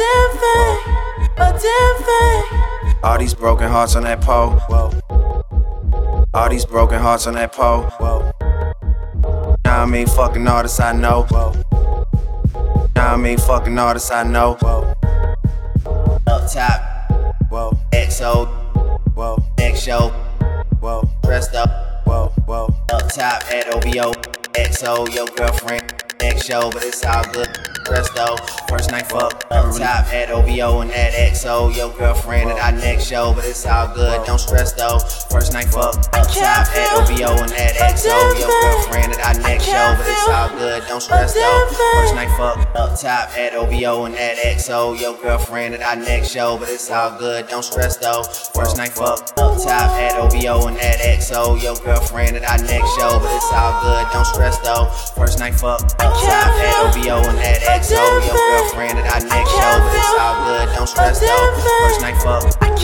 damn thing, a damn thing. All these broken hearts on that pole. Whoa. All these broken hearts on that pole. Whoa. Now I mean fucking artists I know. Whoa. Now I mean fucking artists I know. Whoa. Up top, Whoa. XO, Whoa. next show, Whoa. dressed up. Whoa. Whoa. Up top at OVO, XO, your girlfriend. Next show, but it's all good. Presto, first night fuck. Up top at OVO and that XO, your girlfriend. at our next show, but it's all good. Don't stress though. First night fuck. Up top at OVO and that XO, your girlfriend. And it's. Don't stress though. First night fuck. Up top at OVO and that XO, your girlfriend. And our next show, but it's all good. Don't stress though. First night fuck. Up top at OVO and that XO, your girlfriend. And our next show, but it's all good. Don't stress though. First night fuck. Up top at OVO and that XO, your girlfriend. And our next show, but it's all good. Don't stress though. First night fuck.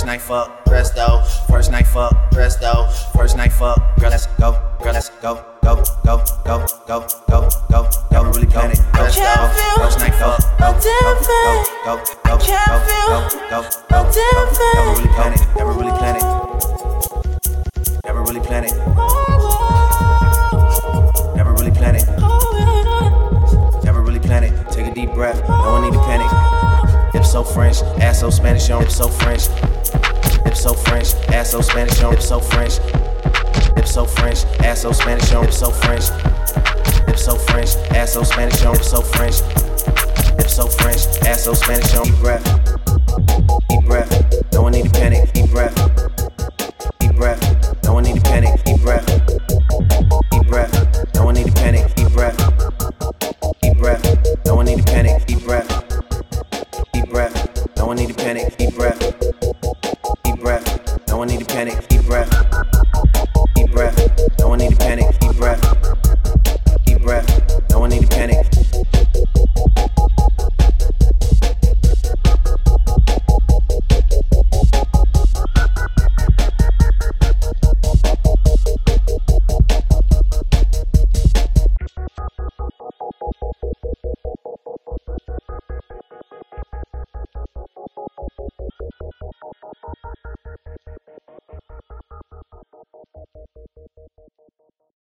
First night fuck. Presto, first night fuck. Presto, first night fuck. Girl, let's go. Girl, let's go. Go, go, go, go, go, go. Never really. Go, Presto, go. first night fuck. Go, go, go, go, go, go, go, go, go, damn go. thing. Never really planned it. Never really planned it. Never really planned it. Never really planned it. Never really planned it. Take a deep breath. So French, ass so Spanish, your so French. Lips so French, ass so Spanish, your so French. Lips so French, ass so Spanish, your so French. Lips so French, ass so Spanish, your so French. Lips so French, ass so Spanish, your breath. Thank you.